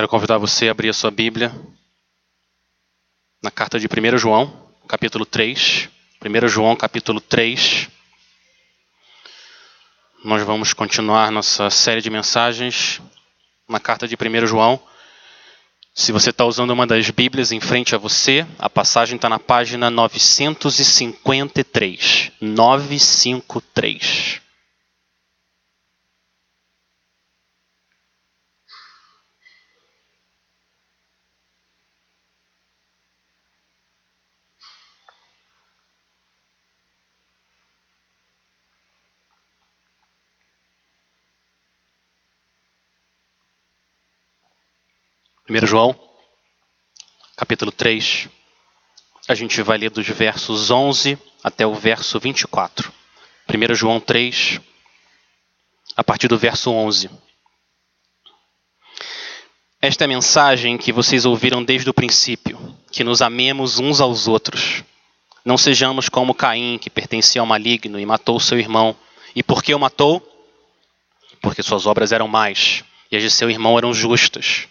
Quero convidar você a abrir a sua Bíblia na carta de 1 João, capítulo 3. 1 João, capítulo 3. Nós vamos continuar nossa série de mensagens na carta de 1 João. Se você está usando uma das Bíblias em frente a você, a passagem está na página 953. 953. Primeiro João, capítulo 3. A gente vai ler dos versos 11 até o verso 24. 1 João 3, a partir do verso 11. Esta é a mensagem que vocês ouviram desde o princípio: que nos amemos uns aos outros. Não sejamos como Caim, que pertencia ao maligno e matou seu irmão. E por que o matou? Porque suas obras eram más e as de seu irmão eram justas.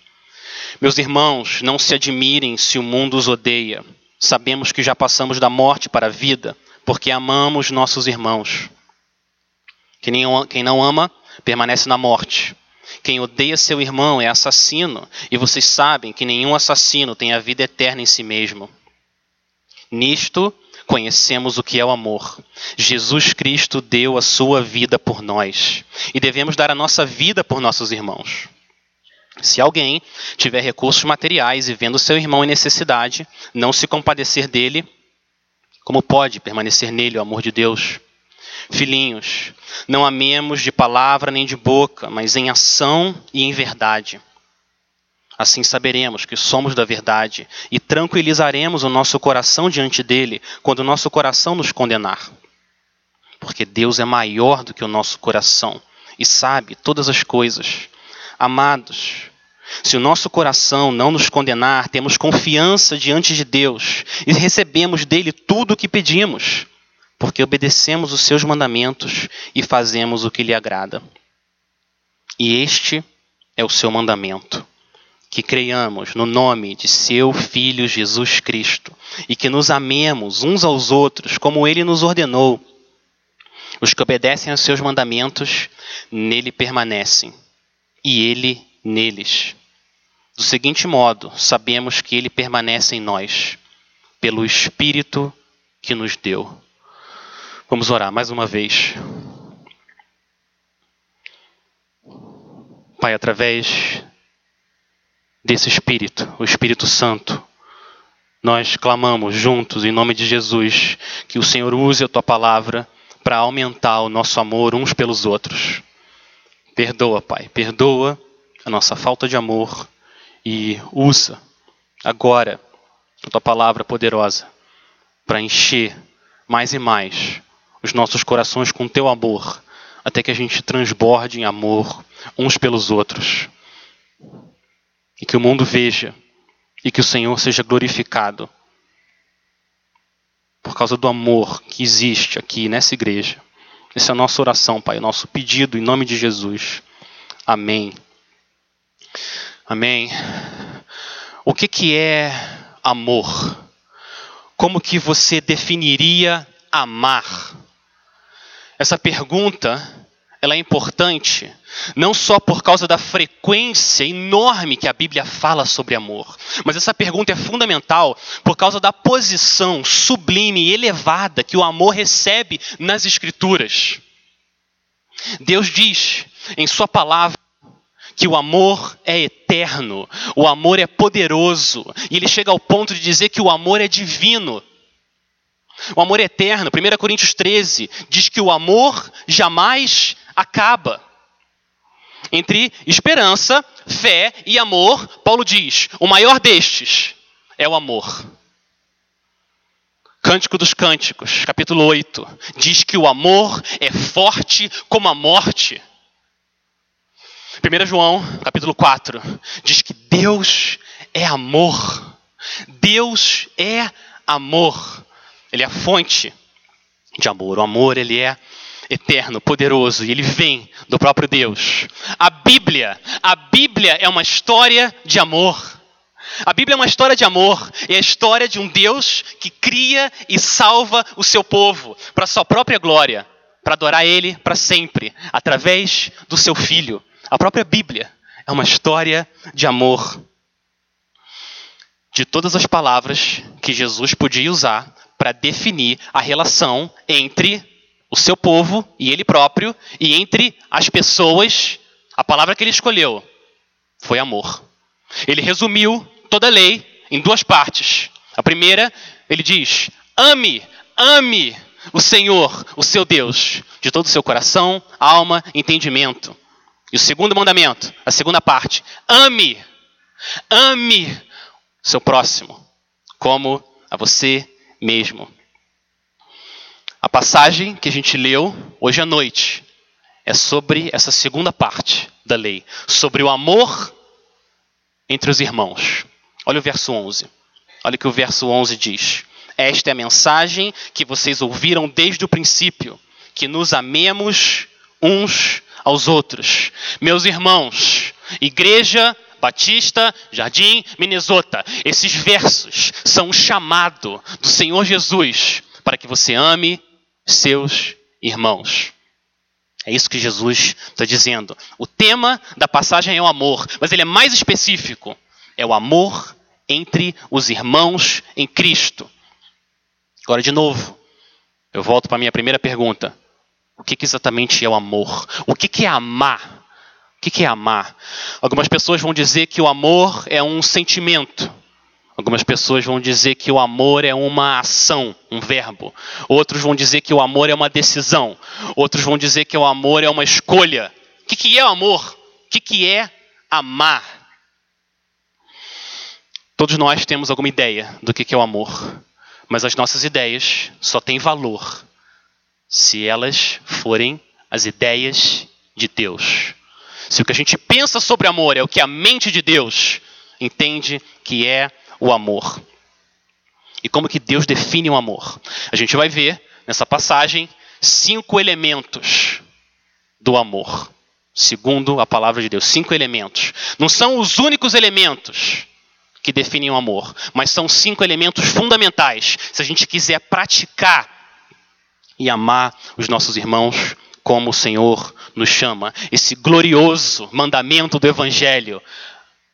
Meus irmãos, não se admirem se o mundo os odeia. Sabemos que já passamos da morte para a vida, porque amamos nossos irmãos. Quem não ama, permanece na morte. Quem odeia seu irmão é assassino, e vocês sabem que nenhum assassino tem a vida eterna em si mesmo. Nisto conhecemos o que é o amor. Jesus Cristo deu a sua vida por nós, e devemos dar a nossa vida por nossos irmãos. Se alguém tiver recursos materiais e vendo seu irmão em necessidade, não se compadecer dele, como pode permanecer nele o amor de Deus? Filhinhos, não amemos de palavra nem de boca, mas em ação e em verdade. Assim saberemos que somos da verdade e tranquilizaremos o nosso coração diante dele quando o nosso coração nos condenar. Porque Deus é maior do que o nosso coração e sabe todas as coisas. Amados, se o nosso coração não nos condenar, temos confiança diante de Deus e recebemos dele tudo o que pedimos, porque obedecemos os seus mandamentos e fazemos o que lhe agrada. E este é o seu mandamento: que creiamos no nome de seu Filho Jesus Cristo e que nos amemos uns aos outros como ele nos ordenou. Os que obedecem aos seus mandamentos, nele permanecem, e ele neles. Do seguinte modo, sabemos que ele permanece em nós, pelo Espírito que nos deu. Vamos orar mais uma vez. Pai, através desse Espírito, o Espírito Santo, nós clamamos juntos, em nome de Jesus, que o Senhor use a tua palavra para aumentar o nosso amor uns pelos outros. Perdoa, Pai, perdoa a nossa falta de amor e usa agora a tua palavra poderosa para encher mais e mais os nossos corações com teu amor, até que a gente transborde em amor uns pelos outros. E que o mundo veja e que o Senhor seja glorificado por causa do amor que existe aqui nessa igreja. Essa é a nossa oração, Pai, o nosso pedido em nome de Jesus. Amém. Amém. O que, que é amor? Como que você definiria amar? Essa pergunta ela é importante não só por causa da frequência enorme que a Bíblia fala sobre amor, mas essa pergunta é fundamental por causa da posição sublime e elevada que o amor recebe nas Escrituras. Deus diz em Sua palavra que o amor é eterno, o amor é poderoso, e ele chega ao ponto de dizer que o amor é divino. O amor é eterno, 1 Coríntios 13 diz que o amor jamais acaba. Entre esperança, fé e amor, Paulo diz: o maior destes é o amor. Cântico dos Cânticos, capítulo 8, diz que o amor é forte como a morte. 1 João, capítulo 4, diz que Deus é amor. Deus é amor. Ele é a fonte de amor. O amor, ele é eterno, poderoso, e ele vem do próprio Deus. A Bíblia, a Bíblia é uma história de amor. A Bíblia é uma história de amor, é a história de um Deus que cria e salva o seu povo para sua própria glória, para adorar ele para sempre, através do seu filho. A própria Bíblia é uma história de amor. De todas as palavras que Jesus podia usar para definir a relação entre o seu povo e ele próprio e entre as pessoas, a palavra que ele escolheu foi amor. Ele resumiu toda a lei em duas partes. A primeira, ele diz: ame, ame o Senhor, o seu Deus, de todo o seu coração, alma, entendimento. E o segundo mandamento, a segunda parte, ame, ame seu próximo, como a você mesmo. A passagem que a gente leu hoje à noite é sobre essa segunda parte da lei, sobre o amor entre os irmãos. Olha o verso 11. Olha o que o verso 11 diz. Esta é a mensagem que vocês ouviram desde o princípio, que nos amemos uns aos outros. Meus irmãos, igreja Batista, Jardim, Minnesota. Esses versos são um chamado do Senhor Jesus para que você ame seus irmãos. É isso que Jesus está dizendo. O tema da passagem é o amor, mas ele é mais específico. É o amor entre os irmãos em Cristo. Agora, de novo, eu volto para a minha primeira pergunta. O que, que exatamente é o amor? O que, que é amar? O que, que é amar? Algumas pessoas vão dizer que o amor é um sentimento. Algumas pessoas vão dizer que o amor é uma ação, um verbo. Outros vão dizer que o amor é uma decisão. Outros vão dizer que o amor é uma escolha. O que, que é o amor? O que, que é amar? Todos nós temos alguma ideia do que, que é o amor, mas as nossas ideias só têm valor se elas forem as ideias de Deus. Se o que a gente pensa sobre amor é o que a mente de Deus entende que é o amor. E como que Deus define o amor? A gente vai ver nessa passagem cinco elementos do amor, segundo a palavra de Deus. Cinco elementos. Não são os únicos elementos que definem o amor, mas são cinco elementos fundamentais se a gente quiser praticar e amar os nossos irmãos como o Senhor nos chama. Esse glorioso mandamento do Evangelho.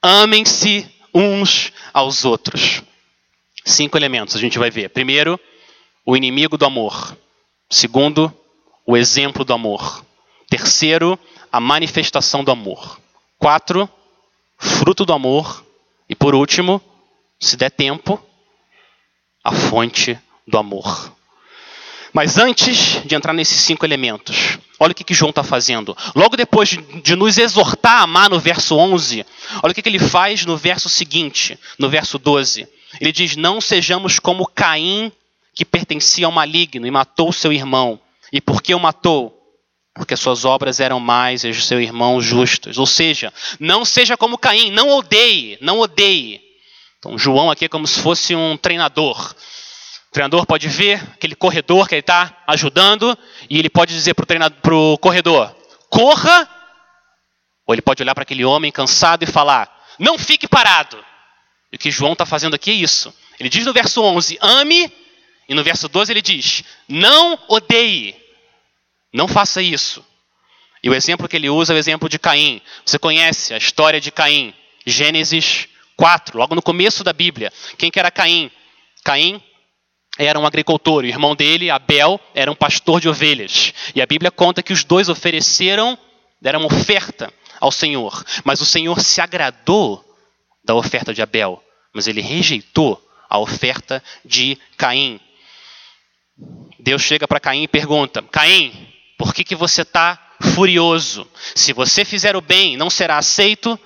Amem-se uns aos outros. Cinco elementos a gente vai ver. Primeiro, o inimigo do amor. Segundo, o exemplo do amor. Terceiro, a manifestação do amor. Quatro, fruto do amor. E por último, se der tempo, a fonte do amor. Mas antes de entrar nesses cinco elementos, olha o que, que João está fazendo. Logo depois de, nos exortar a amar no verso 11, olha o que, que ele faz no verso seguinte, no verso 12. Ele diz: Não sejamos como Caim, que pertencia ao maligno e matou seu irmão. E por que o matou? Porque suas obras eram mais do seu irmão justas. Ou seja, não seja como Caim, não odeie, não odeie. Então, João aqui é como se fosse um treinador treinador pode ver aquele corredor que ele está ajudando e ele pode dizer para o corredor: corra. Ou ele pode olhar para aquele homem cansado e falar: não fique parado. E o que João está fazendo aqui é isso. Ele diz no verso 11: ame. E no verso 12 ele diz: não odeie. Não faça isso. E o exemplo que ele usa é o exemplo de Caim. Você conhece a história de Caim. Gênesis 4, logo no começo da Bíblia. Quem que era Caim? Caim era um agricultor, o irmão dele, Abel, era um pastor de ovelhas. E a Bíblia conta que os dois ofereceram, deram uma oferta ao Senhor. Mas o Senhor se agradou da oferta de Abel, mas ele rejeitou a oferta de Caim. Deus chega para Caim e pergunta: Caim, por que, que você está furioso? Se você fizer o bem, não será aceito?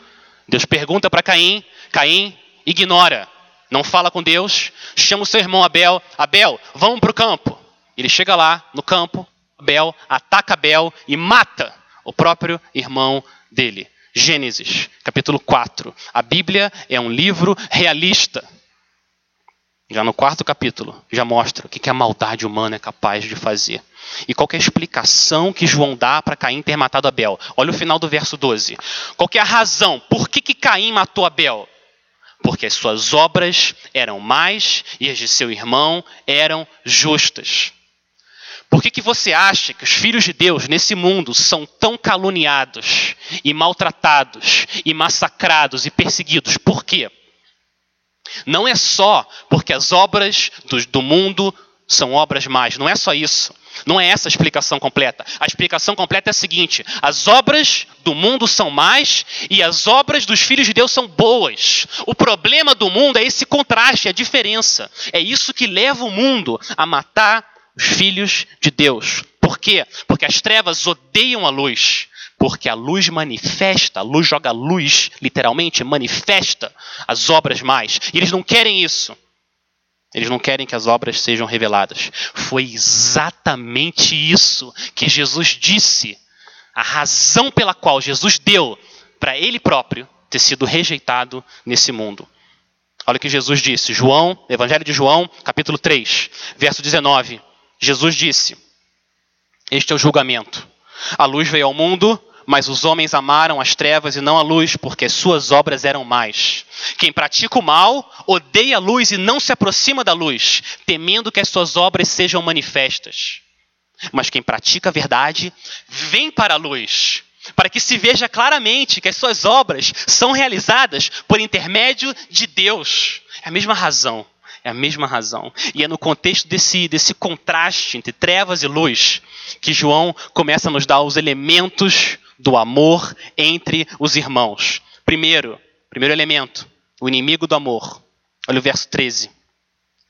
Deus pergunta para Caim: Caim, ignora não fala com Deus, chama o seu irmão Abel, Abel, vamos para o campo. Ele chega lá no campo, Abel ataca Abel e mata o próprio irmão dele. Gênesis, capítulo 4. A Bíblia é um livro realista. já no quarto capítulo, já mostra o que a maldade humana é capaz de fazer. E qual é a explicação que João dá para Caim ter matado Abel? Olha o final do verso 12. Qual é a razão? Por que, que Caim matou Abel? Porque as suas obras eram mais e as de seu irmão eram justas. Por que, que você acha que os filhos de Deus nesse mundo são tão caluniados e maltratados e massacrados e perseguidos? Por quê? Não é só porque as obras do, do mundo são obras mais, não é só isso. Não é essa a explicação completa. A explicação completa é a seguinte: as obras do mundo são más e as obras dos filhos de Deus são boas. O problema do mundo é esse contraste, a diferença. É isso que leva o mundo a matar os filhos de Deus. Por quê? Porque as trevas odeiam a luz. Porque a luz manifesta, a luz joga luz, literalmente, manifesta as obras mais. E eles não querem isso. Eles não querem que as obras sejam reveladas. Foi exatamente isso que Jesus disse. A razão pela qual Jesus deu para ele próprio ter sido rejeitado nesse mundo. Olha o que Jesus disse. João, Evangelho de João, capítulo 3, verso 19. Jesus disse: Este é o julgamento. A luz veio ao mundo, mas os homens amaram as trevas e não a luz, porque suas obras eram mais. Quem pratica o mal odeia a luz e não se aproxima da luz, temendo que as suas obras sejam manifestas. Mas quem pratica a verdade vem para a luz, para que se veja claramente que as suas obras são realizadas por intermédio de Deus. É a mesma razão é a mesma razão. E é no contexto desse, desse contraste entre trevas e luz que João começa a nos dar os elementos do amor entre os irmãos. Primeiro, primeiro elemento, o inimigo do amor. Olha o verso 13.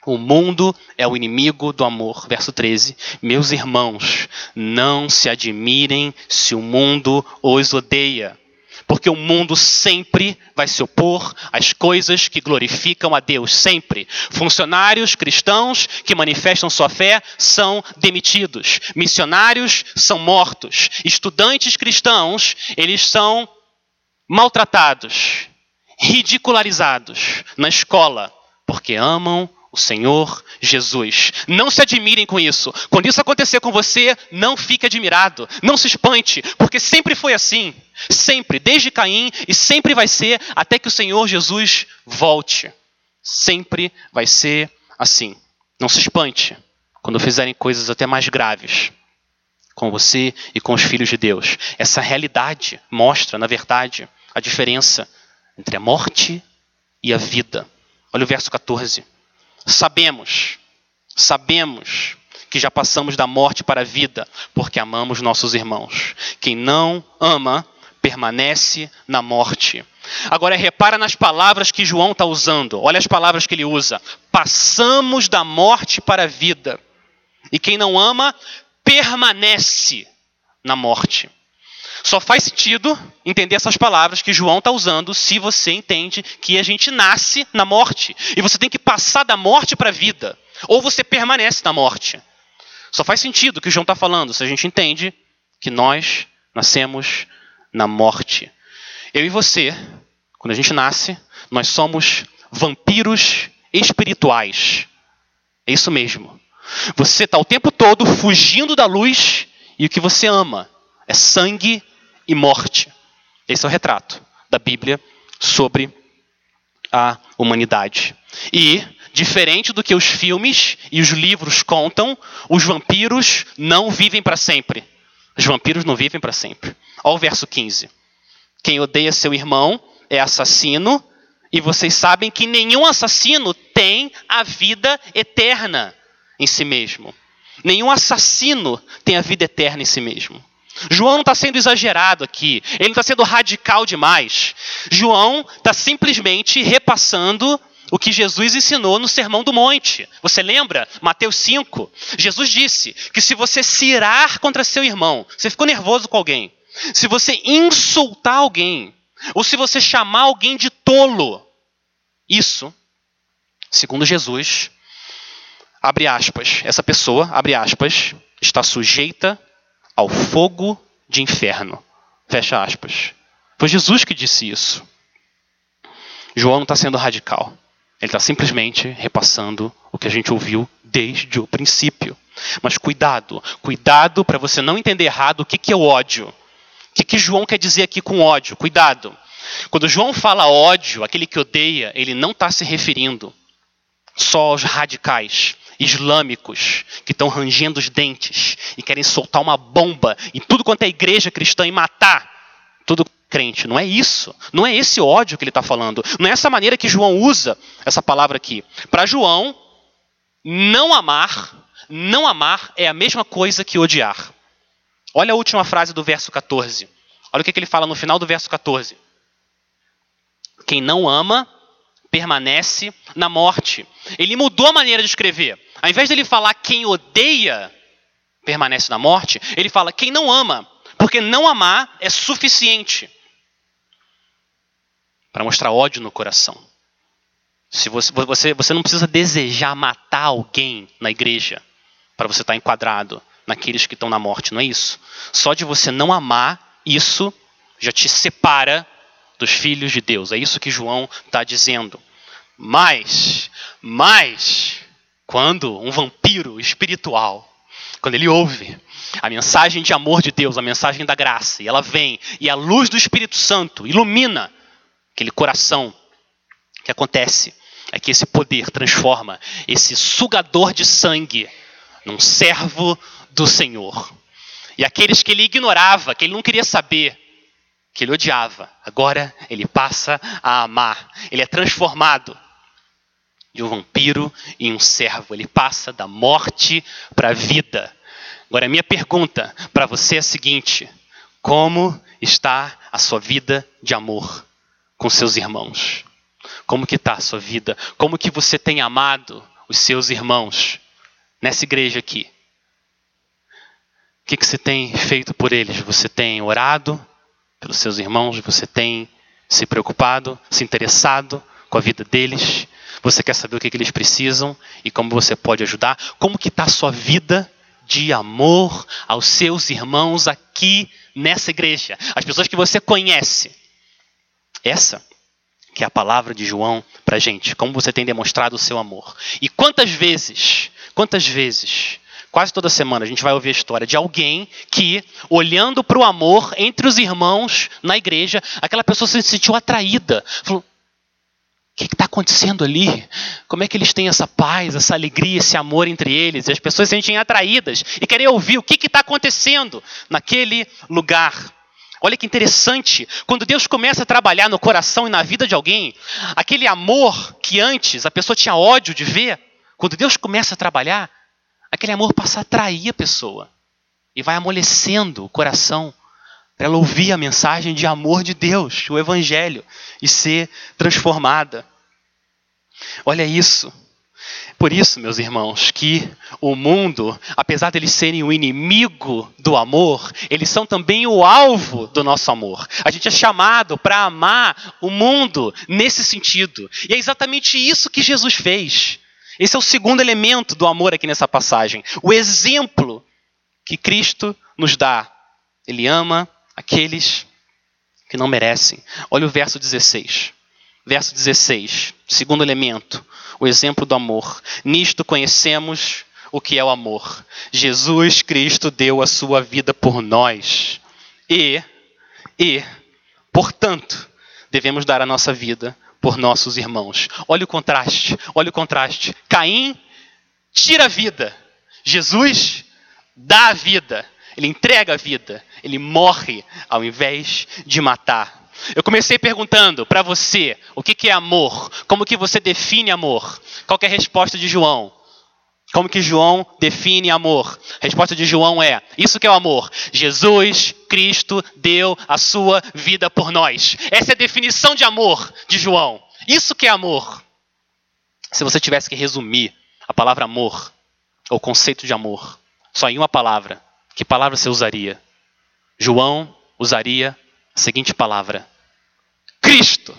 O mundo é o inimigo do amor. Verso 13. Meus irmãos, não se admirem se o mundo os odeia porque o mundo sempre vai se opor às coisas que glorificam a Deus, sempre. Funcionários cristãos que manifestam sua fé são demitidos, missionários são mortos, estudantes cristãos, eles são maltratados, ridicularizados na escola, porque amam o Senhor Jesus. Não se admirem com isso. Quando isso acontecer com você, não fique admirado, não se espante, porque sempre foi assim. Sempre, desde Caim e sempre vai ser até que o Senhor Jesus volte. Sempre vai ser assim. Não se espante quando fizerem coisas até mais graves com você e com os filhos de Deus. Essa realidade mostra, na verdade, a diferença entre a morte e a vida. Olha o verso 14. Sabemos, sabemos que já passamos da morte para a vida, porque amamos nossos irmãos. Quem não ama, permanece na morte. Agora repara nas palavras que João está usando. Olha as palavras que ele usa. Passamos da morte para a vida. E quem não ama, permanece na morte. Só faz sentido entender essas palavras que João está usando se você entende que a gente nasce na morte. E você tem que passar da morte para a vida. Ou você permanece na morte. Só faz sentido o que João está falando se a gente entende que nós nascemos na morte. Eu e você, quando a gente nasce, nós somos vampiros espirituais. É isso mesmo. Você está o tempo todo fugindo da luz e o que você ama é sangue e morte. Esse é o retrato da Bíblia sobre a humanidade. E, diferente do que os filmes e os livros contam, os vampiros não vivem para sempre. Os vampiros não vivem para sempre. Olha o verso 15. Quem odeia seu irmão é assassino, e vocês sabem que nenhum assassino tem a vida eterna em si mesmo. Nenhum assassino tem a vida eterna em si mesmo. João não está sendo exagerado aqui, ele não está sendo radical demais. João está simplesmente repassando o que Jesus ensinou no Sermão do Monte. Você lembra? Mateus 5. Jesus disse que se você se irar contra seu irmão, você ficou nervoso com alguém, se você insultar alguém, ou se você chamar alguém de tolo, isso, segundo Jesus, abre aspas, essa pessoa, abre aspas, está sujeita ao fogo de inferno. Fecha aspas. Foi Jesus que disse isso. João não está sendo radical. Ele está simplesmente repassando o que a gente ouviu desde o princípio. Mas cuidado, cuidado para você não entender errado o que, que é o ódio. O que, que João quer dizer aqui com ódio? Cuidado. Quando João fala ódio, aquele que odeia, ele não está se referindo só aos radicais islâmicos que estão rangendo os dentes e querem soltar uma bomba em tudo quanto é igreja cristã e matar todo crente. Não é isso. Não é esse ódio que ele está falando. Não é essa maneira que João usa essa palavra aqui. Para João, não amar, não amar é a mesma coisa que odiar. Olha a última frase do verso 14. Olha o que, que ele fala no final do verso 14. Quem não ama permanece na morte. Ele mudou a maneira de escrever. Ao invés dele falar quem odeia permanece na morte, ele fala quem não ama, porque não amar é suficiente para mostrar ódio no coração. Se você, você, você não precisa desejar matar alguém na igreja para você estar enquadrado naqueles que estão na morte, não é isso? Só de você não amar, isso já te separa dos filhos de Deus. É isso que João está dizendo. Mas, mas, quando um vampiro espiritual, quando ele ouve a mensagem de amor de Deus, a mensagem da graça, e ela vem, e a luz do Espírito Santo ilumina aquele coração, o que acontece é que esse poder transforma esse sugador de sangue num servo do Senhor. E aqueles que ele ignorava, que ele não queria saber, que ele odiava, agora ele passa a amar. Ele é transformado de um vampiro em um servo. Ele passa da morte para a vida. Agora, a minha pergunta para você é a seguinte: como está a sua vida de amor com seus irmãos? Como que está a sua vida? Como que você tem amado os seus irmãos nessa igreja aqui? O que, que você tem feito por eles? Você tem orado pelos seus irmãos? Você tem se preocupado, se interessado com a vida deles? Você quer saber o que, que eles precisam e como você pode ajudar? Como que está a sua vida de amor aos seus irmãos aqui nessa igreja? As pessoas que você conhece. Essa que é a palavra de João para a gente. Como você tem demonstrado o seu amor. E quantas vezes, quantas vezes quase toda semana a gente vai ouvir a história de alguém que, olhando para o amor entre os irmãos na igreja, aquela pessoa se sentiu atraída. Falou: que está acontecendo ali? Como é que eles têm essa paz, essa alegria, esse amor entre eles? E as pessoas se sentem atraídas e querem ouvir o que está acontecendo naquele lugar. Olha que interessante, quando Deus começa a trabalhar no coração e na vida de alguém, aquele amor que antes a pessoa tinha ódio de ver, quando Deus começa a trabalhar, aquele amor passa a atrair a pessoa e vai amolecendo o coração para ela ouvir a mensagem de amor de Deus, o Evangelho, e ser transformada. Olha isso. Por isso, meus irmãos, que o mundo, apesar de eles serem o inimigo do amor, eles são também o alvo do nosso amor. A gente é chamado para amar o mundo nesse sentido. E é exatamente isso que Jesus fez. Esse é o segundo elemento do amor aqui nessa passagem. O exemplo que Cristo nos dá. Ele ama aqueles que não merecem. Olha o verso 16. Verso 16, segundo elemento, o exemplo do amor. Nisto conhecemos o que é o amor. Jesus Cristo deu a sua vida por nós. E, e, portanto, devemos dar a nossa vida por nossos irmãos. Olha o contraste, olha o contraste. Caim tira a vida. Jesus dá a vida. Ele entrega a vida, ele morre ao invés de matar. Eu comecei perguntando para você o que, que é amor, como que você define amor. Qual é a resposta de João? Como que João define amor? A resposta de João é: isso que é o amor. Jesus Cristo deu a sua vida por nós. Essa é a definição de amor de João. Isso que é amor. Se você tivesse que resumir a palavra amor, ou o conceito de amor, só em uma palavra, que palavra você usaria? João usaria a seguinte palavra: Cristo.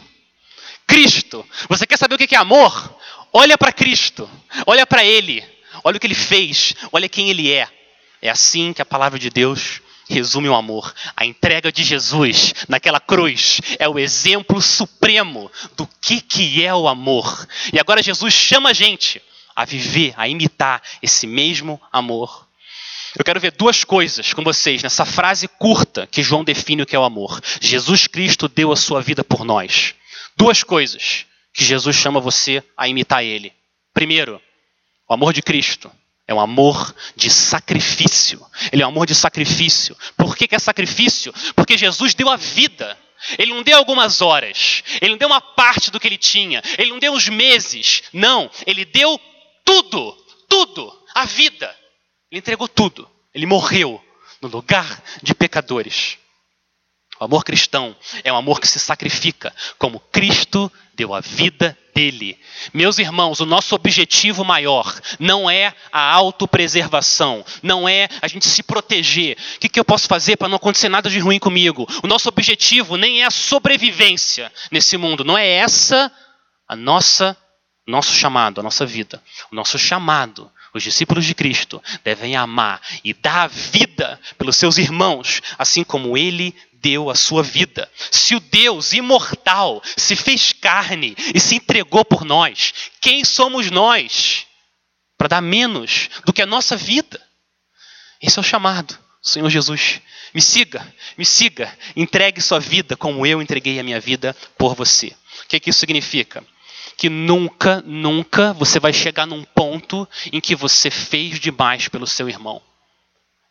Cristo. Você quer saber o que é amor? Olha para Cristo. Olha para Ele. Olha o que Ele fez. Olha quem Ele é. É assim que a palavra de Deus resume o amor. A entrega de Jesus naquela cruz é o exemplo supremo do que, que é o amor. E agora Jesus chama a gente a viver, a imitar esse mesmo amor. Eu quero ver duas coisas com vocês nessa frase curta que João define o que é o amor. Jesus Cristo deu a sua vida por nós. Duas coisas que Jesus chama você a imitar ele. Primeiro, o amor de Cristo é um amor de sacrifício. Ele é um amor de sacrifício. Por que, que é sacrifício? Porque Jesus deu a vida. Ele não deu algumas horas. Ele não deu uma parte do que ele tinha. Ele não deu uns meses. Não. Ele deu tudo. Tudo. A vida. Ele entregou tudo. Ele morreu no lugar de pecadores. O amor cristão é um amor que se sacrifica, como Cristo deu a vida dele. Meus irmãos, o nosso objetivo maior não é a autopreservação, não é a gente se proteger. O que, que eu posso fazer para não acontecer nada de ruim comigo? O nosso objetivo nem é a sobrevivência nesse mundo, não é essa a nossa nosso chamado, a nossa vida. O nosso chamado os discípulos de Cristo devem amar e dar a vida pelos seus irmãos, assim como ele deu a sua vida. Se o Deus imortal se fez carne e se entregou por nós, quem somos nós para dar menos do que a nossa vida? Esse é o chamado, Senhor Jesus. Me siga, me siga, entregue sua vida como eu entreguei a minha vida por você. O que, é que isso significa? Que nunca, nunca você vai chegar num ponto em que você fez demais pelo seu irmão.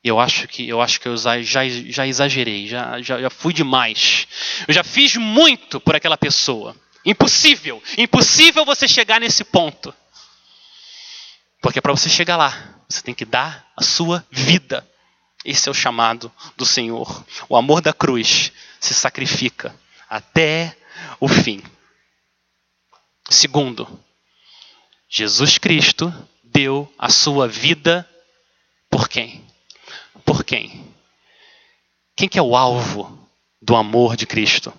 Eu acho que eu acho que eu já, já exagerei, já, já, já fui demais. Eu já fiz muito por aquela pessoa. Impossível, impossível você chegar nesse ponto. Porque para você chegar lá, você tem que dar a sua vida. Esse é o chamado do Senhor. O amor da cruz se sacrifica até o fim. Segundo, Jesus Cristo deu a sua vida por quem? Por quem? Quem que é o alvo do amor de Cristo?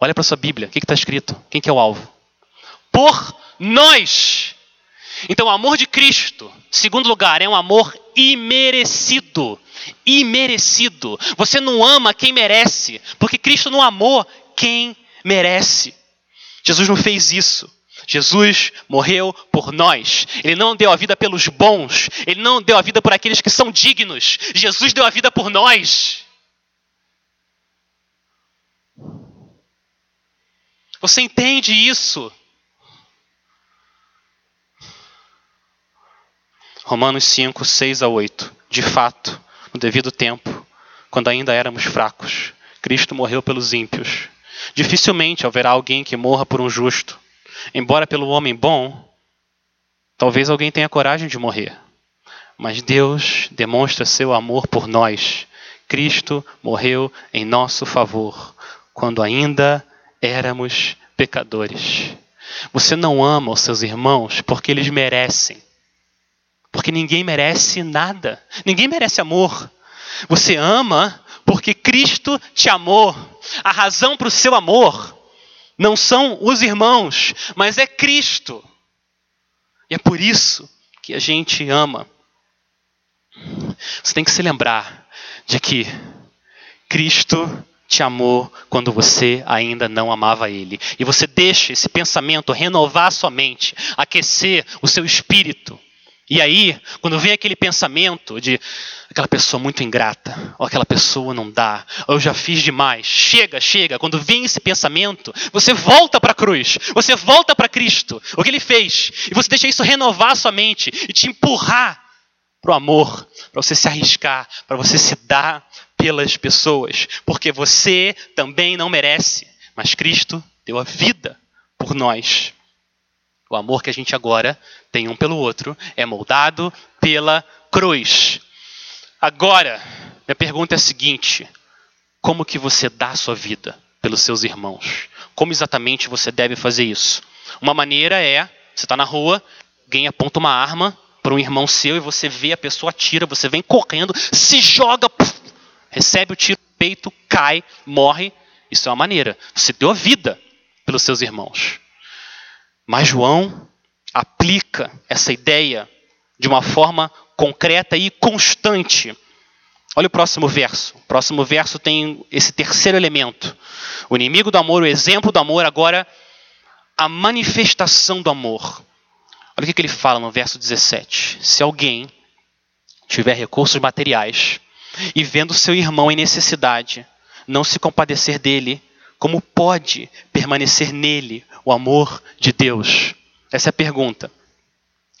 Olha para sua Bíblia, o que está escrito? Quem que é o alvo? Por nós! Então, o amor de Cristo, segundo lugar, é um amor imerecido. Imerecido. Você não ama quem merece, porque Cristo não amou quem merece. Jesus não fez isso. Jesus morreu por nós. Ele não deu a vida pelos bons. Ele não deu a vida por aqueles que são dignos. Jesus deu a vida por nós. Você entende isso? Romanos 5, 6 a 8. De fato, no devido tempo, quando ainda éramos fracos, Cristo morreu pelos ímpios Dificilmente haverá alguém que morra por um justo. Embora pelo homem bom, talvez alguém tenha coragem de morrer. Mas Deus demonstra seu amor por nós. Cristo morreu em nosso favor, quando ainda éramos pecadores. Você não ama os seus irmãos porque eles merecem. Porque ninguém merece nada. Ninguém merece amor. Você ama porque Cristo te amou. A razão para o seu amor não são os irmãos, mas é Cristo. E é por isso que a gente ama. Você tem que se lembrar de que Cristo te amou quando você ainda não amava Ele. E você deixa esse pensamento renovar sua mente, aquecer o seu espírito. E aí, quando vem aquele pensamento de aquela pessoa muito ingrata, ou aquela pessoa não dá, ou eu já fiz demais, chega, chega, quando vem esse pensamento, você volta para a cruz, você volta para Cristo, o que ele fez, e você deixa isso renovar a sua mente e te empurrar para o amor, para você se arriscar, para você se dar pelas pessoas, porque você também não merece, mas Cristo deu a vida por nós. O amor que a gente agora tem um pelo outro é moldado pela cruz. Agora, minha pergunta é a seguinte: como que você dá a sua vida pelos seus irmãos? Como exatamente você deve fazer isso? Uma maneira é, você está na rua, alguém aponta uma arma para um irmão seu e você vê a pessoa atira, você vem correndo, se joga, puff, recebe o tiro no peito, cai, morre. Isso é uma maneira. Você deu a vida pelos seus irmãos. Mas João aplica essa ideia de uma forma concreta e constante Olha o próximo verso. O próximo verso tem esse terceiro elemento. O inimigo do amor, o exemplo do amor, agora a manifestação do amor. Olha o que ele fala no verso 17. Se alguém tiver recursos materiais e vendo seu irmão em necessidade, não se compadecer dele, como pode permanecer nele o amor de Deus? Essa é a pergunta.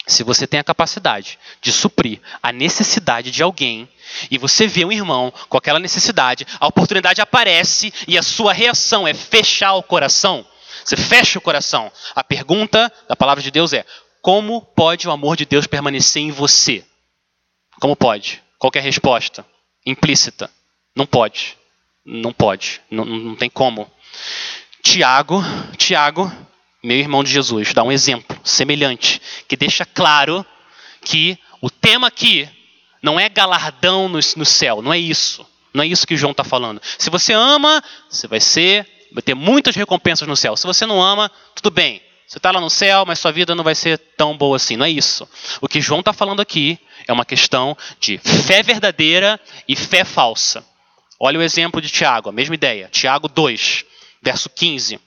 Se você tem a capacidade de suprir a necessidade de alguém e você vê um irmão com aquela necessidade, a oportunidade aparece e a sua reação é fechar o coração. Você fecha o coração. A pergunta da palavra de Deus é: como pode o amor de Deus permanecer em você? Como pode? Qual é a resposta? Implícita. Não pode. Não pode. Não, não tem como. Tiago, Tiago, meu irmão de Jesus, dá um exemplo semelhante que deixa claro que o tema aqui não é galardão no, no céu, não é isso. Não é isso que João está falando. Se você ama, você vai ser, vai ter muitas recompensas no céu. Se você não ama, tudo bem. Você está lá no céu, mas sua vida não vai ser tão boa assim. Não é isso. O que João está falando aqui é uma questão de fé verdadeira e fé falsa. Olha o exemplo de Tiago, a mesma ideia. Tiago 2, verso 15.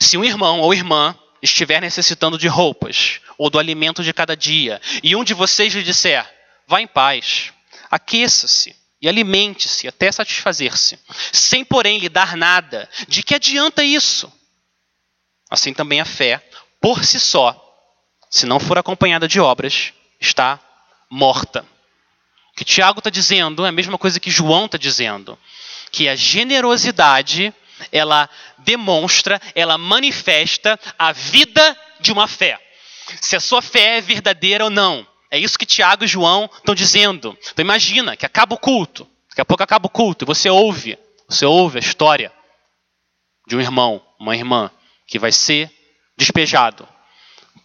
Se um irmão ou irmã estiver necessitando de roupas ou do alimento de cada dia, e um de vocês lhe disser: Vá em paz, aqueça-se e alimente-se até satisfazer-se, sem porém lhe dar nada, de que adianta isso? Assim também a fé, por si só, se não for acompanhada de obras, está morta. O que Tiago está dizendo é a mesma coisa que João está dizendo, que a generosidade ela demonstra, ela manifesta a vida de uma fé. Se a sua fé é verdadeira ou não. É isso que Tiago e João estão dizendo. Então imagina que acaba o culto, daqui a pouco acaba o culto e você ouve, você ouve a história de um irmão, uma irmã que vai ser despejado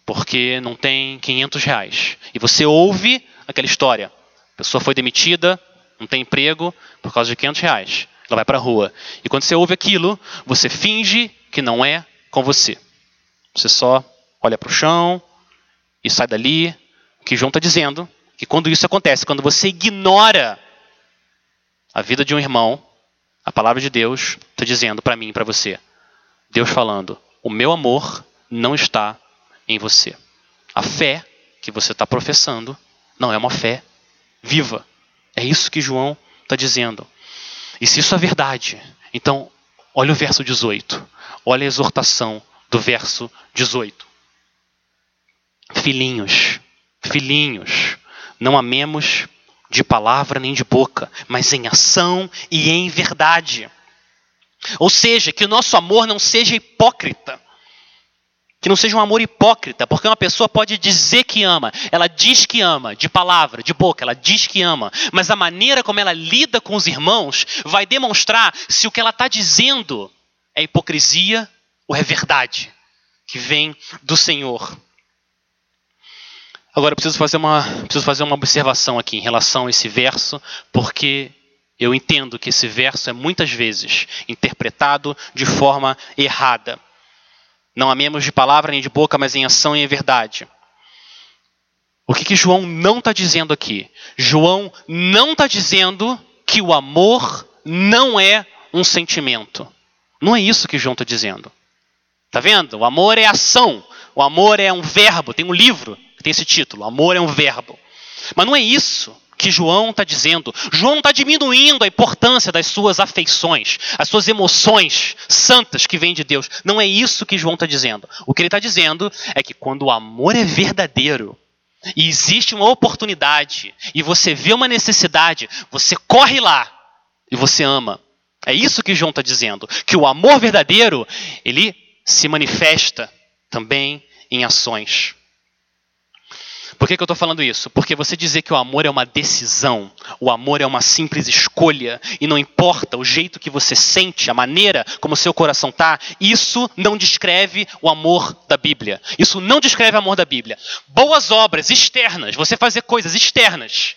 porque não tem 500 reais. E você ouve aquela história. A pessoa foi demitida, não tem emprego por causa de 500 reais. Ela vai para a rua. E quando você ouve aquilo, você finge que não é com você. Você só olha para o chão e sai dali. O que João está dizendo que quando isso acontece, quando você ignora a vida de um irmão, a palavra de Deus está dizendo para mim e para você. Deus falando: o meu amor não está em você. A fé que você está professando não é uma fé viva. É isso que João está dizendo. E se isso é verdade, então olha o verso 18. Olha a exortação do verso 18. Filhinhos, filhinhos, não amemos de palavra nem de boca, mas em ação e em verdade. Ou seja, que o nosso amor não seja hipócrita. Que não seja um amor hipócrita, porque uma pessoa pode dizer que ama, ela diz que ama, de palavra, de boca, ela diz que ama, mas a maneira como ela lida com os irmãos vai demonstrar se o que ela está dizendo é hipocrisia ou é verdade, que vem do Senhor. Agora eu preciso fazer uma, preciso fazer uma observação aqui em relação a esse verso, porque eu entendo que esse verso é muitas vezes interpretado de forma errada. Não amemos de palavra nem de boca, mas em ação e em verdade. O que, que João não está dizendo aqui? João não está dizendo que o amor não é um sentimento. Não é isso que João está dizendo. Está vendo? O amor é ação. O amor é um verbo. Tem um livro que tem esse título. Amor é um verbo. Mas não é isso que João está dizendo. João está diminuindo a importância das suas afeições, as suas emoções santas que vêm de Deus. Não é isso que João está dizendo. O que ele está dizendo é que quando o amor é verdadeiro, e existe uma oportunidade, e você vê uma necessidade, você corre lá e você ama. É isso que João está dizendo. Que o amor verdadeiro, ele se manifesta também em ações. Por que, que eu estou falando isso? Porque você dizer que o amor é uma decisão, o amor é uma simples escolha, e não importa o jeito que você sente, a maneira como seu coração está, isso não descreve o amor da Bíblia. Isso não descreve o amor da Bíblia. Boas obras externas, você fazer coisas externas,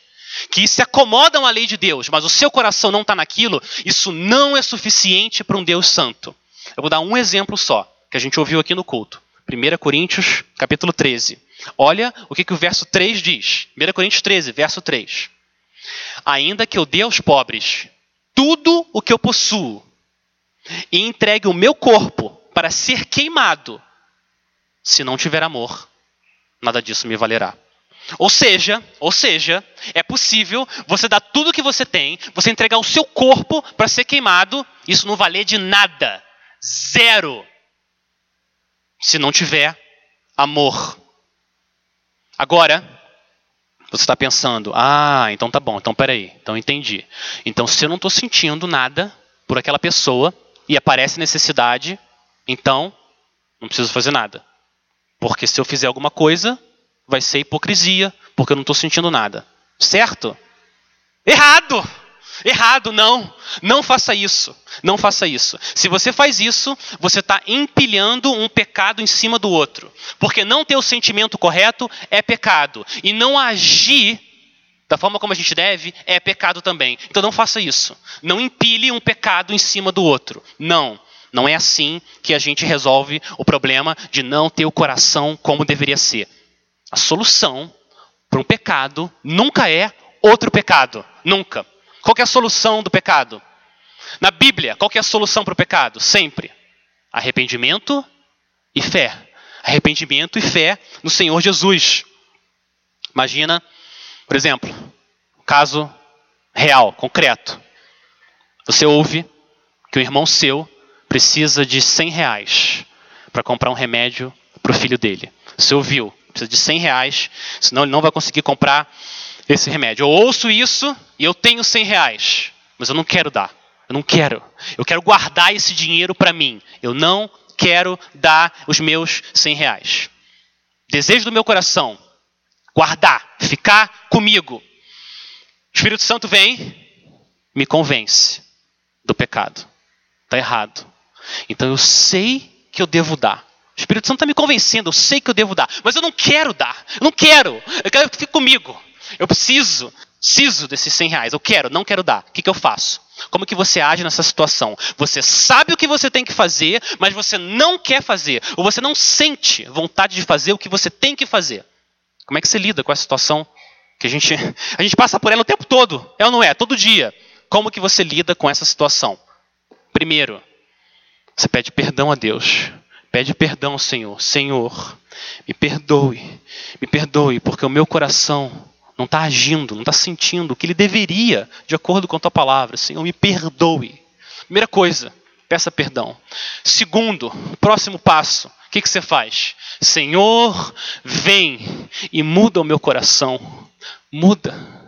que se acomodam à lei de Deus, mas o seu coração não está naquilo, isso não é suficiente para um Deus santo. Eu vou dar um exemplo só, que a gente ouviu aqui no culto. 1 Coríntios, capítulo 13. Olha o que, que o verso 3 diz. 1 Coríntios 13, verso 3. Ainda que eu dê aos pobres tudo o que eu possuo e entregue o meu corpo para ser queimado, se não tiver amor, nada disso me valerá. Ou seja, ou seja, é possível você dar tudo o que você tem, você entregar o seu corpo para ser queimado, isso não valer de nada. Zero. Se não tiver amor. Agora, você está pensando, ah, então tá bom, então peraí, então entendi. Então, se eu não estou sentindo nada por aquela pessoa e aparece necessidade, então não preciso fazer nada. Porque se eu fizer alguma coisa, vai ser hipocrisia, porque eu não estou sentindo nada. Certo? Errado! Errado, não. Não faça isso. Não faça isso. Se você faz isso, você está empilhando um pecado em cima do outro. Porque não ter o sentimento correto é pecado. E não agir da forma como a gente deve é pecado também. Então não faça isso. Não empilhe um pecado em cima do outro. Não. Não é assim que a gente resolve o problema de não ter o coração como deveria ser. A solução para um pecado nunca é outro pecado. Nunca. Qual é a solução do pecado? Na Bíblia, qual é a solução para o pecado? Sempre. Arrependimento e fé. Arrependimento e fé no Senhor Jesus. Imagina, por exemplo, um caso real, concreto. Você ouve que um irmão seu precisa de 100 reais para comprar um remédio para o filho dele. Você ouviu, precisa de 100 reais, senão ele não vai conseguir comprar esse remédio. Eu ouço isso e eu tenho 100 reais, mas eu não quero dar. Eu não quero. Eu quero guardar esse dinheiro para mim. Eu não quero dar os meus 100 reais. Desejo do meu coração guardar, ficar comigo. O Espírito Santo vem, me convence do pecado. Está errado. Então eu sei que eu devo dar. O Espírito Santo está me convencendo, eu sei que eu devo dar, mas eu não quero dar. Eu não quero. Eu quero que fique comigo. Eu preciso, preciso desses 100 reais. Eu quero, não quero dar. O que, que eu faço? Como que você age nessa situação? Você sabe o que você tem que fazer, mas você não quer fazer. Ou você não sente vontade de fazer o que você tem que fazer. Como é que você lida com essa situação que a gente, a gente passa por ela o tempo todo? É ou não é? Todo dia. Como que você lida com essa situação? Primeiro, você pede perdão a Deus. Pede perdão Senhor. Senhor, me perdoe. Me perdoe, porque o meu coração não está agindo, não está sentindo o que ele deveria, de acordo com a tua palavra. Senhor, me perdoe. Primeira coisa, peça perdão. Segundo, próximo passo, o que, que você faz? Senhor, vem e muda o meu coração. Muda.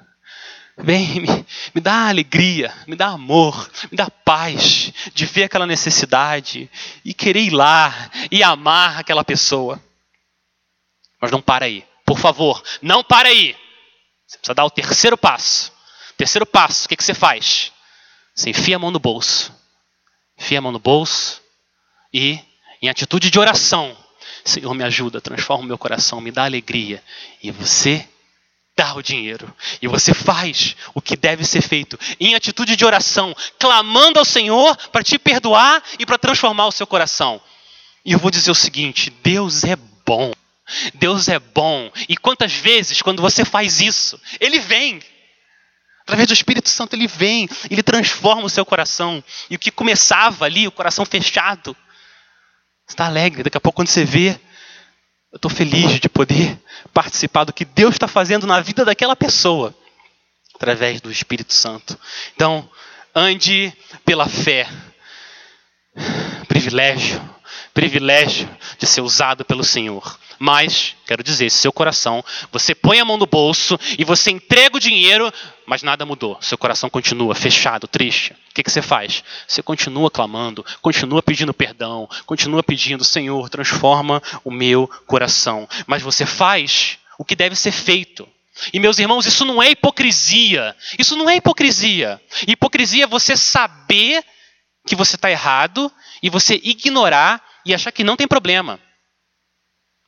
Vem, me, me dá alegria, me dá amor, me dá paz de ver aquela necessidade e querer ir lá e amar aquela pessoa. Mas não para aí. Por favor, não para aí. Você precisa dar o terceiro passo. Terceiro passo, o que, que você faz? Você enfia a mão no bolso. Enfia a mão no bolso e, em atitude de oração, Senhor, me ajuda, transforma o meu coração, me dá alegria. E você dá o dinheiro. E você faz o que deve ser feito em atitude de oração, clamando ao Senhor para te perdoar e para transformar o seu coração. E eu vou dizer o seguinte: Deus é bom. Deus é bom. E quantas vezes, quando você faz isso, Ele vem. Através do Espírito Santo, Ele vem, Ele transforma o seu coração. E o que começava ali, o coração fechado, está alegre. Daqui a pouco, quando você vê, eu estou feliz de poder participar do que Deus está fazendo na vida daquela pessoa, através do Espírito Santo. Então, ande pela fé. Privilégio, privilégio de ser usado pelo Senhor. Mas, quero dizer, se seu coração, você põe a mão no bolso e você entrega o dinheiro, mas nada mudou. Seu coração continua fechado, triste. O que, que você faz? Você continua clamando, continua pedindo perdão, continua pedindo, Senhor, transforma o meu coração. Mas você faz o que deve ser feito. E meus irmãos, isso não é hipocrisia. Isso não é hipocrisia. Hipocrisia é você saber que você está errado e você ignorar e achar que não tem problema.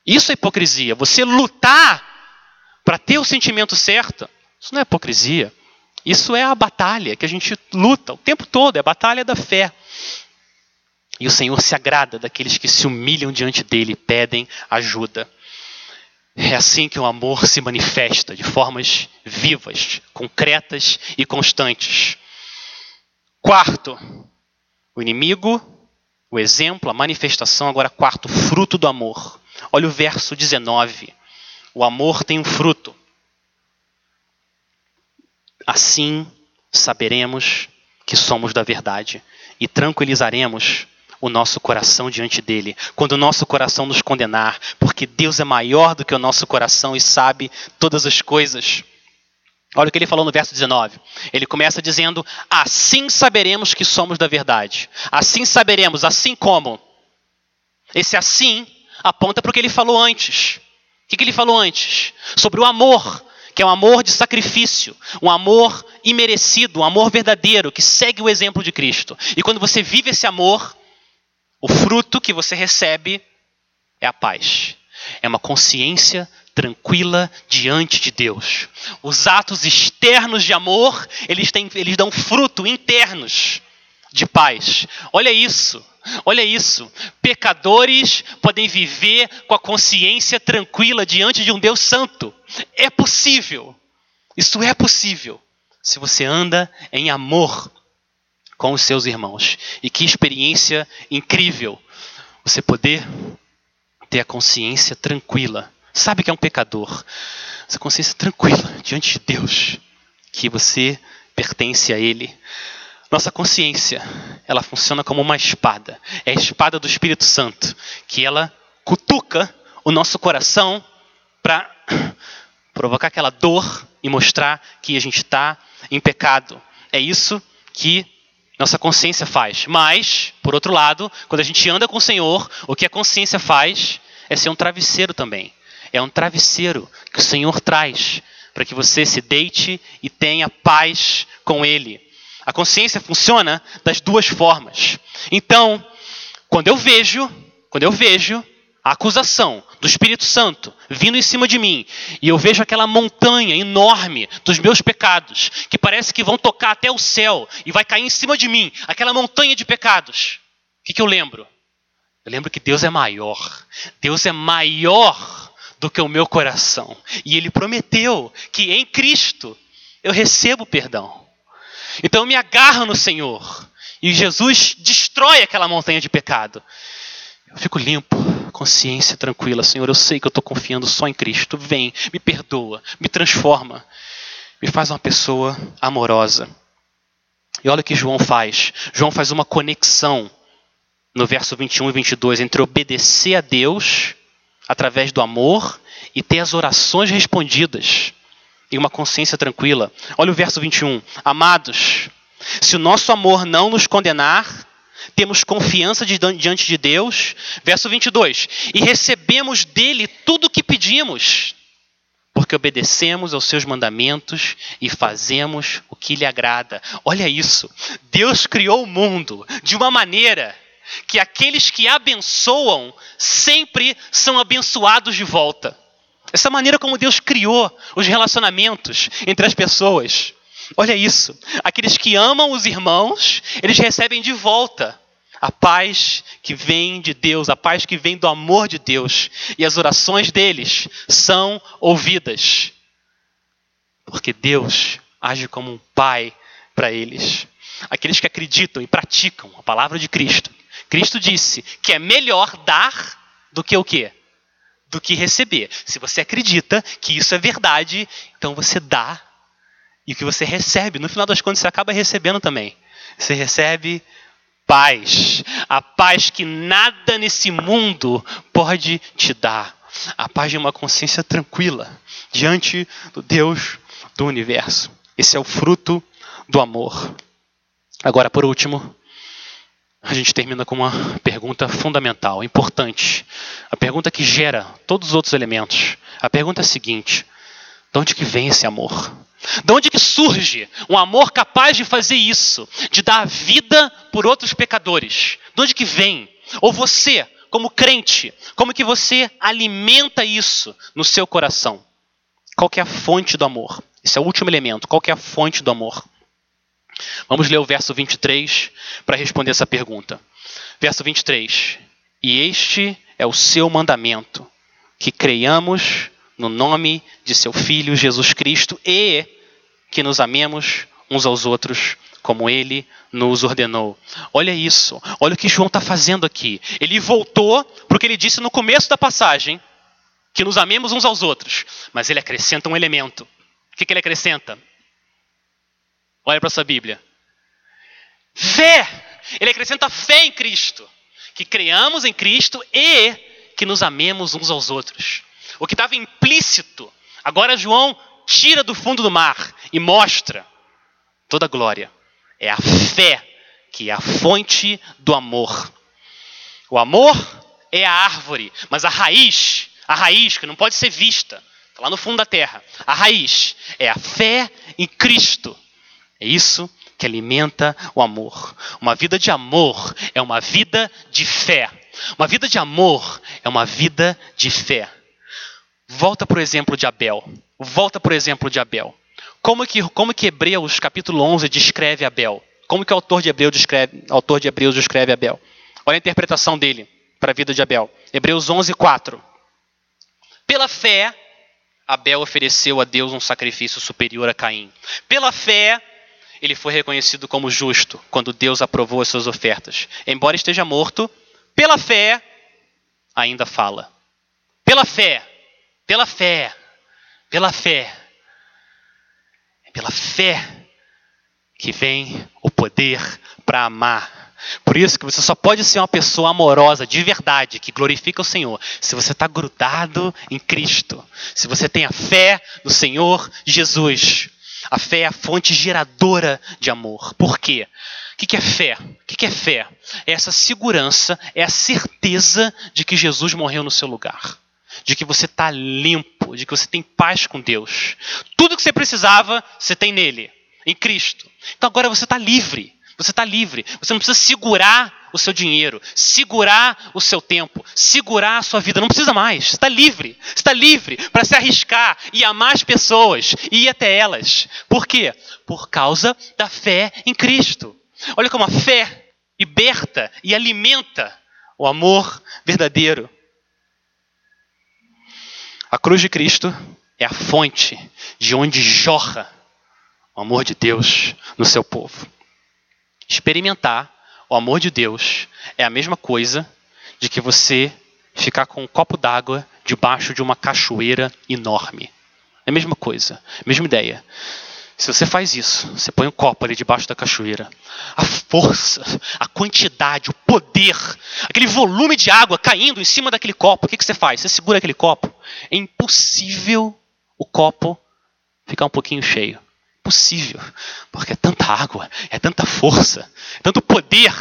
Isso é hipocrisia. Você lutar para ter o sentimento certo, isso não é hipocrisia. Isso é a batalha que a gente luta o tempo todo, é a batalha da fé. E o Senhor se agrada daqueles que se humilham diante dele e pedem ajuda. É assim que o amor se manifesta de formas vivas, concretas e constantes. Quarto, o inimigo, o exemplo, a manifestação. Agora, quarto, fruto do amor. Olha o verso 19. O amor tem um fruto. Assim saberemos que somos da verdade e tranquilizaremos o nosso coração diante dele, quando o nosso coração nos condenar, porque Deus é maior do que o nosso coração e sabe todas as coisas. Olha o que ele falou no verso 19. Ele começa dizendo: Assim saberemos que somos da verdade. Assim saberemos, assim como. Esse assim aponta para o que ele falou antes. O que ele falou antes? Sobre o amor, que é um amor de sacrifício, um amor imerecido, um amor verdadeiro, que segue o exemplo de Cristo. E quando você vive esse amor, o fruto que você recebe é a paz. É uma consciência tranquila diante de Deus. Os atos externos de amor, eles, têm, eles dão fruto internos de paz. Olha isso. Olha isso. Pecadores podem viver com a consciência tranquila diante de um Deus santo. É possível. Isso é possível. Se você anda em amor com os seus irmãos. E que experiência incrível você poder ter a consciência tranquila. Sabe que é um pecador. Essa consciência tranquila diante de Deus. Que você pertence a Ele. Nossa consciência, ela funciona como uma espada. É a espada do Espírito Santo. Que ela cutuca o nosso coração para provocar aquela dor e mostrar que a gente está em pecado. É isso que nossa consciência faz. Mas, por outro lado, quando a gente anda com o Senhor, o que a consciência faz é ser um travesseiro também. É um travesseiro que o Senhor traz para que você se deite e tenha paz com Ele. A consciência funciona das duas formas. Então, quando eu vejo, quando eu vejo a acusação do Espírito Santo vindo em cima de mim e eu vejo aquela montanha enorme dos meus pecados que parece que vão tocar até o céu e vai cair em cima de mim, aquela montanha de pecados, o que, que eu lembro? Eu lembro que Deus é maior. Deus é maior do que o meu coração. E Ele prometeu que em Cristo eu recebo perdão. Então eu me agarro no Senhor. E Jesus destrói aquela montanha de pecado. Eu fico limpo, consciência tranquila. Senhor, eu sei que eu estou confiando só em Cristo. Vem, me perdoa, me transforma, me faz uma pessoa amorosa. E olha o que João faz. João faz uma conexão no verso 21 e 22 entre obedecer a Deus através do amor e ter as orações respondidas e uma consciência tranquila. Olha o verso 21. Amados, se o nosso amor não nos condenar, temos confiança diante de Deus. Verso 22. E recebemos dele tudo o que pedimos, porque obedecemos aos seus mandamentos e fazemos o que lhe agrada. Olha isso. Deus criou o mundo de uma maneira que aqueles que abençoam sempre são abençoados de volta. Essa maneira como Deus criou os relacionamentos entre as pessoas. Olha isso. Aqueles que amam os irmãos, eles recebem de volta a paz que vem de Deus, a paz que vem do amor de Deus. E as orações deles são ouvidas. Porque Deus age como um pai para eles. Aqueles que acreditam e praticam a palavra de Cristo. Cristo disse que é melhor dar do que o quê? Do que receber. Se você acredita que isso é verdade, então você dá e o que você recebe, no final das contas, você acaba recebendo também. Você recebe paz. A paz que nada nesse mundo pode te dar. A paz de uma consciência tranquila diante do Deus do universo. Esse é o fruto do amor. Agora, por último, a gente termina com uma pergunta fundamental, importante. A pergunta que gera todos os outros elementos. A pergunta é a seguinte: de onde que vem esse amor? De onde que surge um amor capaz de fazer isso, de dar vida por outros pecadores? De onde que vem? Ou você, como crente, como que você alimenta isso no seu coração? Qual que é a fonte do amor? Esse é o último elemento. Qual que é a fonte do amor? Vamos ler o verso 23 para responder essa pergunta. Verso 23. E este é o seu mandamento, que creiamos no nome de seu Filho Jesus Cristo e que nos amemos uns aos outros como ele nos ordenou. Olha isso, olha o que João está fazendo aqui. Ele voltou para o que ele disse no começo da passagem, que nos amemos uns aos outros, mas ele acrescenta um elemento. O que, que ele acrescenta? Olha para sua Bíblia. Fé! Ele acrescenta fé em Cristo. Que creamos em Cristo e que nos amemos uns aos outros. O que estava implícito, agora João tira do fundo do mar e mostra toda a glória. É a fé que é a fonte do amor. O amor é a árvore, mas a raiz, a raiz que não pode ser vista, está lá no fundo da terra. A raiz é a fé em Cristo. É isso que alimenta o amor. Uma vida de amor é uma vida de fé. Uma vida de amor é uma vida de fé. Volta para o exemplo de Abel. Volta para o exemplo de Abel. Como que, como que Hebreus capítulo 11 descreve Abel? Como que o autor de Hebreus descreve, autor de Hebreus descreve Abel? Olha a interpretação dele para a vida de Abel. Hebreus 11, 4. Pela fé, Abel ofereceu a Deus um sacrifício superior a Caim. Pela fé, ele foi reconhecido como justo quando Deus aprovou as suas ofertas. Embora esteja morto, pela fé, ainda fala. Pela fé, pela fé, pela fé. É pela fé que vem o poder para amar. Por isso que você só pode ser uma pessoa amorosa de verdade, que glorifica o Senhor, se você está grudado em Cristo, se você tem a fé no Senhor Jesus. A fé é a fonte geradora de amor. Por quê? O que é fé? O que é fé? É essa segurança, é a certeza de que Jesus morreu no seu lugar. De que você está limpo, de que você tem paz com Deus. Tudo que você precisava, você tem nele, em Cristo. Então agora você está livre. Você está livre. Você não precisa segurar o seu dinheiro, segurar o seu tempo, segurar a sua vida. Não precisa mais. Você está livre. Você está livre para se arriscar e amar as pessoas e ir até elas. Por quê? Por causa da fé em Cristo. Olha como a fé liberta e alimenta o amor verdadeiro. A cruz de Cristo é a fonte de onde jorra o amor de Deus no seu povo. Experimentar o amor de Deus é a mesma coisa de que você ficar com um copo d'água debaixo de uma cachoeira enorme. É a mesma coisa, mesma ideia. Se você faz isso, você põe um copo ali debaixo da cachoeira, a força, a quantidade, o poder, aquele volume de água caindo em cima daquele copo, o que, que você faz? Você segura aquele copo. É impossível o copo ficar um pouquinho cheio possível, porque é tanta água, é tanta força, é tanto poder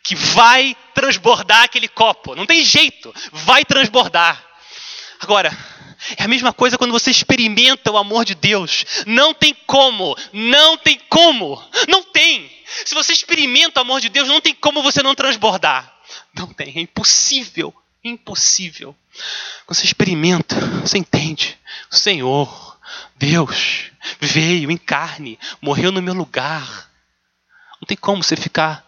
que vai transbordar aquele copo. Não tem jeito, vai transbordar. Agora, é a mesma coisa quando você experimenta o amor de Deus. Não tem como, não tem como, não tem. Se você experimenta o amor de Deus, não tem como você não transbordar. Não tem, é impossível, impossível. Quando você experimenta, você entende. O Senhor, Deus veio em carne, morreu no meu lugar. Não tem como você ficar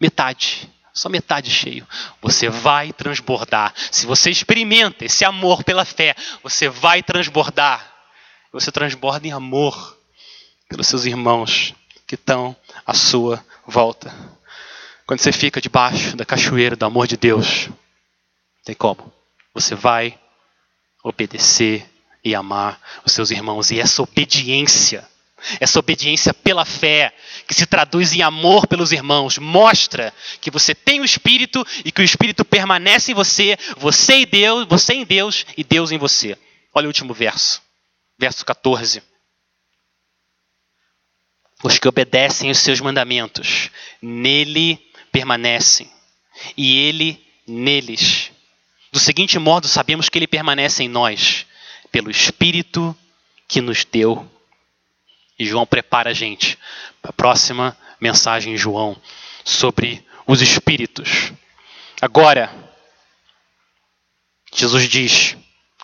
metade, só metade cheio. Você vai transbordar. Se você experimenta esse amor pela fé, você vai transbordar. Você transborda em amor pelos seus irmãos que estão à sua volta. Quando você fica debaixo da cachoeira do amor de Deus, tem como? Você vai obedecer e amar os seus irmãos. E essa obediência, essa obediência pela fé, que se traduz em amor pelos irmãos, mostra que você tem o Espírito e que o Espírito permanece em você, você e Deus, você em Deus e Deus em você. Olha o último verso, verso 14. Os que obedecem os seus mandamentos, nele permanecem, e ele neles. Do seguinte modo, sabemos que ele permanece em nós, pelo Espírito que nos deu. E João prepara a gente para a próxima mensagem em João sobre os Espíritos. Agora, Jesus diz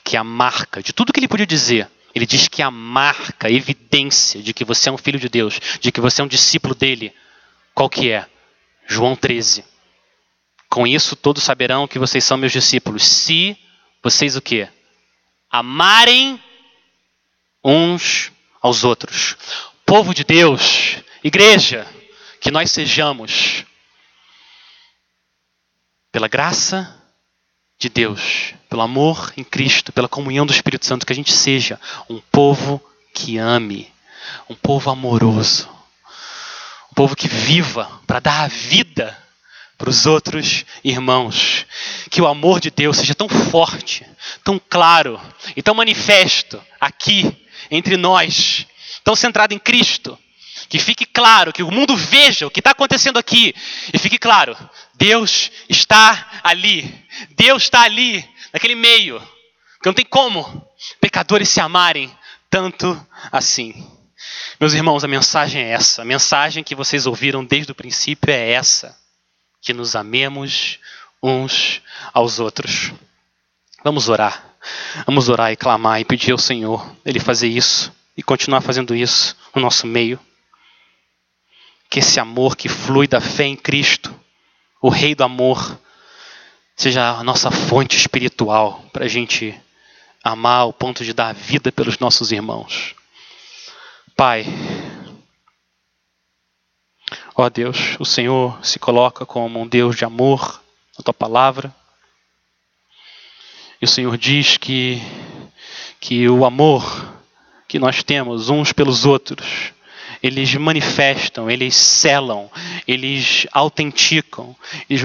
que a marca de tudo que ele podia dizer, ele diz que a marca, a evidência de que você é um filho de Deus, de que você é um discípulo dele, qual que é? João 13. Com isso todos saberão que vocês são meus discípulos, se vocês o quê? Amarem uns aos outros. Povo de Deus, igreja, que nós sejamos, pela graça de Deus, pelo amor em Cristo, pela comunhão do Espírito Santo, que a gente seja um povo que ame, um povo amoroso, um povo que viva para dar a vida para os outros irmãos. Que o amor de Deus seja tão forte, tão claro e tão manifesto aqui entre nós, tão centrado em Cristo. Que fique claro, que o mundo veja o que está acontecendo aqui. E fique claro, Deus está ali. Deus está ali, naquele meio. Que não tem como pecadores se amarem tanto assim. Meus irmãos, a mensagem é essa. A mensagem que vocês ouviram desde o princípio é essa que nos amemos uns aos outros. Vamos orar. Vamos orar e clamar e pedir ao Senhor Ele fazer isso e continuar fazendo isso no nosso meio. Que esse amor que flui da fé em Cristo, o Rei do amor, seja a nossa fonte espiritual para a gente amar ao ponto de dar vida pelos nossos irmãos. Pai, Ó Deus, o Senhor se coloca como um Deus de amor na tua palavra. E o Senhor diz que, que o amor que nós temos uns pelos outros, eles manifestam, eles selam, eles autenticam, eles